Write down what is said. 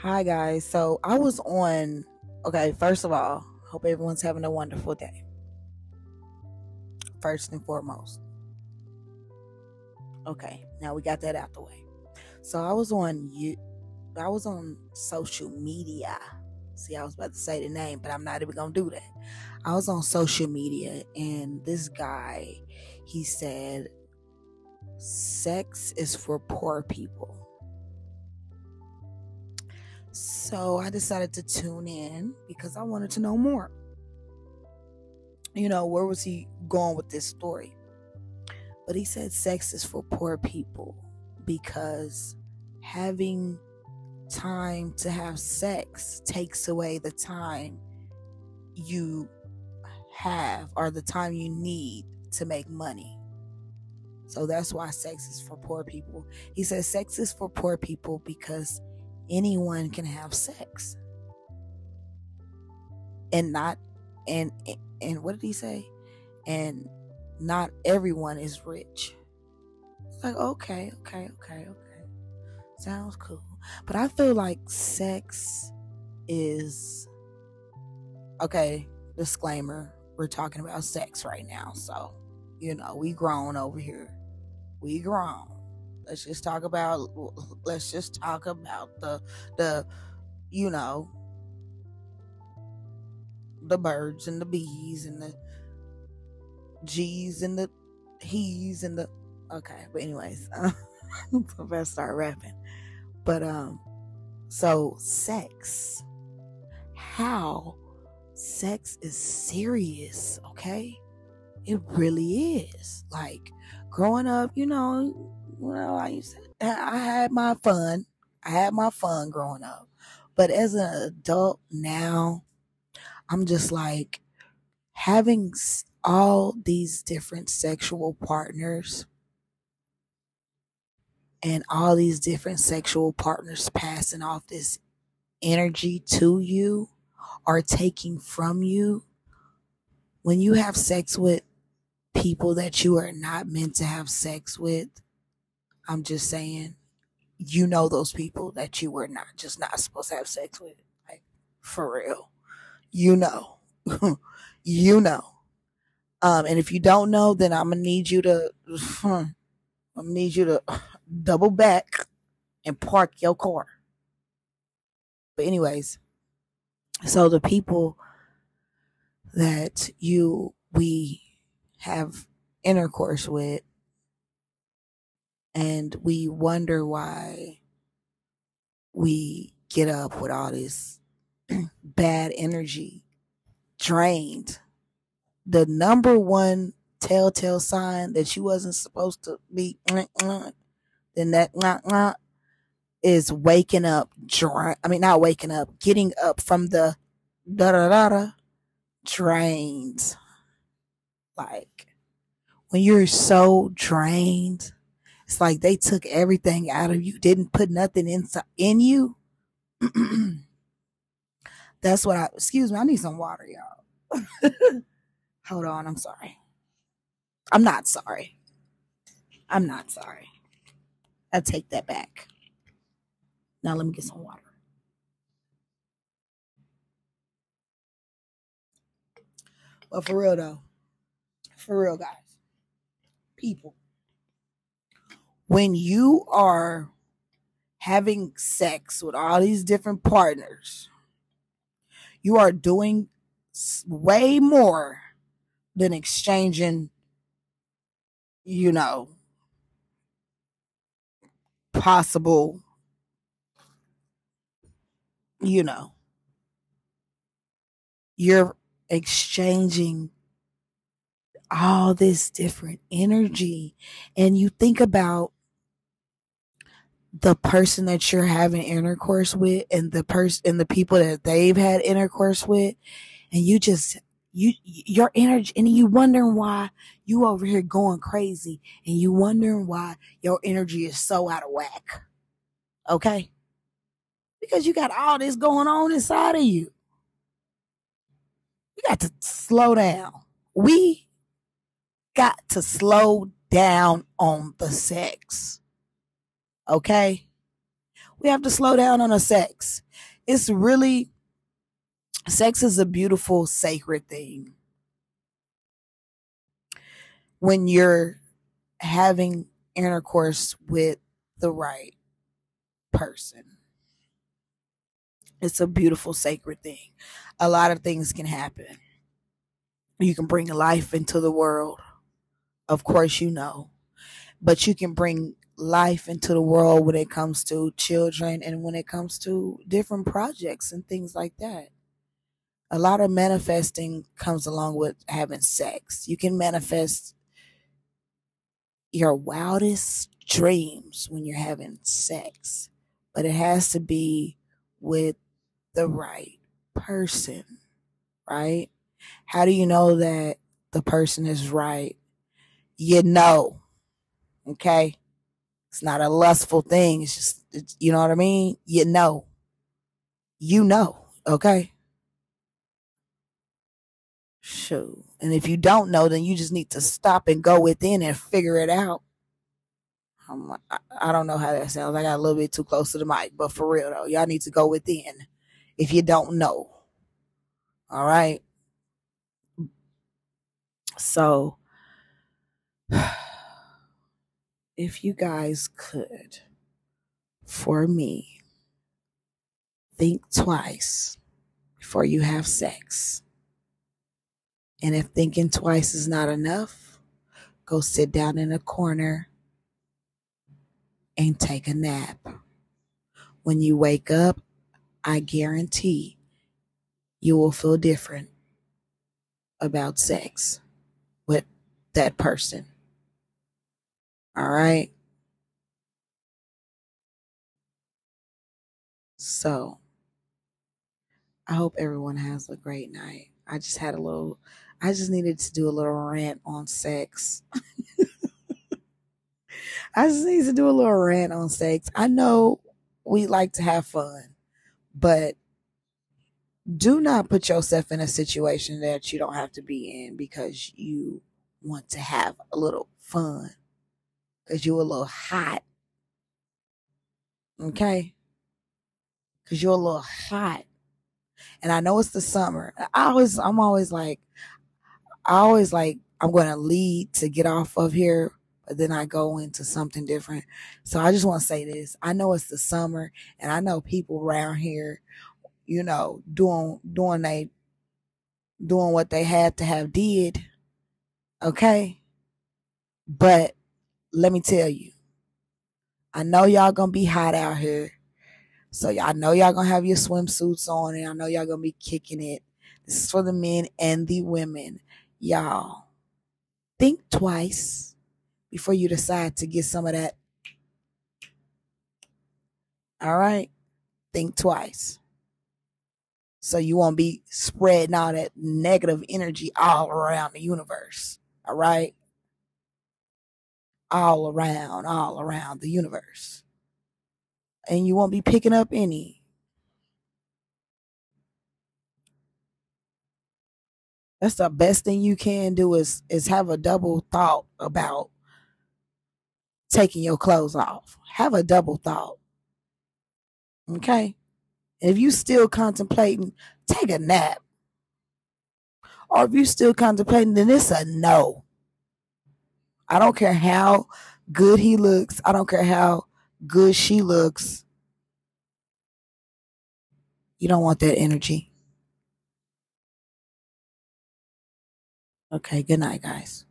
Hi, guys. So I was on. Okay, first of all, hope everyone's having a wonderful day. First and foremost. Okay, now we got that out the way. So I was on you. I was on social media. See, I was about to say the name, but I'm not even gonna do that. I was on social media, and this guy, he said, "Sex is for poor people." So I decided to tune in because I wanted to know more. You know, where was he going with this story? But he said sex is for poor people because having time to have sex takes away the time you have or the time you need to make money. So that's why sex is for poor people. He says sex is for poor people because anyone can have sex. And not and and what did he say? And not everyone is rich. It's like okay okay okay okay. Sounds cool. But i feel like sex is okay disclaimer we're talking about sex right now. So you know we grown over here. We grown Let's just talk about let's just talk about the the you know the birds and the bees and the G's and the he's and the okay, but anyways, I better start rapping. But um so sex how sex is serious, okay? It really is. Like growing up, you know, well, I used to, I had my fun. I had my fun growing up. But as an adult now, I'm just like having all these different sexual partners and all these different sexual partners passing off this energy to you or taking from you. When you have sex with people that you are not meant to have sex with, I'm just saying, you know those people that you were not just not supposed to have sex with. Like for real. You know. you know. Um, and if you don't know, then I'm gonna need you to I'm gonna need you to double back and park your car. But anyways, so the people that you we have intercourse with and we wonder why we get up with all this bad energy drained. The number one telltale sign that you wasn't supposed to be mm, mm, then that mm, is waking up i mean not waking up getting up from the da da da da drained. Like when you're so drained it's like they took everything out of you, didn't put nothing inside in you. That's what I excuse me, I need some water, y'all. Hold on, I'm sorry. I'm not sorry. I'm not sorry. I take that back. Now let me get some water. But for real though, for real, guys, people, when you are having sex with all these different partners, you are doing way more than exchanging, you know, possible, you know, you're exchanging all this different energy. And you think about the person that you're having intercourse with and the person and the people that they've had intercourse with and you just you your energy and you wondering why you over here going crazy and you wondering why your energy is so out of whack okay? Because you got all this going on inside of you. You got to slow down. We got to slow down on the sex Okay? We have to slow down on our sex. It's really, sex is a beautiful, sacred thing. When you're having intercourse with the right person, it's a beautiful, sacred thing. A lot of things can happen. You can bring life into the world. Of course, you know. But you can bring life into the world when it comes to children and when it comes to different projects and things like that. A lot of manifesting comes along with having sex. You can manifest your wildest dreams when you're having sex, but it has to be with the right person, right? How do you know that the person is right? You know, okay? It's not a lustful thing. It's just, it's, you know what I mean? You know. You know, okay? Shoot. And if you don't know, then you just need to stop and go within and figure it out. I'm, I, I don't know how that sounds. I got a little bit too close to the mic, but for real though, y'all need to go within if you don't know. All right. So, if you guys could, for me, think twice before you have sex. And if thinking twice is not enough, go sit down in a corner and take a nap. When you wake up, I guarantee you will feel different about sex with that person. All right. So, I hope everyone has a great night. I just had a little, I just needed to do a little rant on sex. I just need to do a little rant on sex. I know we like to have fun, but do not put yourself in a situation that you don't have to be in because you want to have a little fun because you're a little hot. Okay? Because you're a little hot. And I know it's the summer. I always, I'm always like, I always like, I'm to lead to get off of here, but then I go into something different. So I just want to say this. I know it's the summer and I know people around here, you know, doing, doing they, doing what they had to have did. Okay. But let me tell you, I know y'all gonna be hot out here. So y'all know y'all gonna have your swimsuits on and I know y'all gonna be kicking it. This is for the men and the women. Y'all think twice before you decide to get some of that. All right? Think twice. So you won't be spreading all that negative energy all around the universe. All right? All around, all around the universe. And you won't be picking up any. That's the best thing you can do is is have a double thought about taking your clothes off. Have a double thought. Okay? If you still contemplating, take a nap. Or if you still contemplating, then it's a no. I don't care how good he looks. I don't care how good she looks. You don't want that energy. Okay, good night, guys.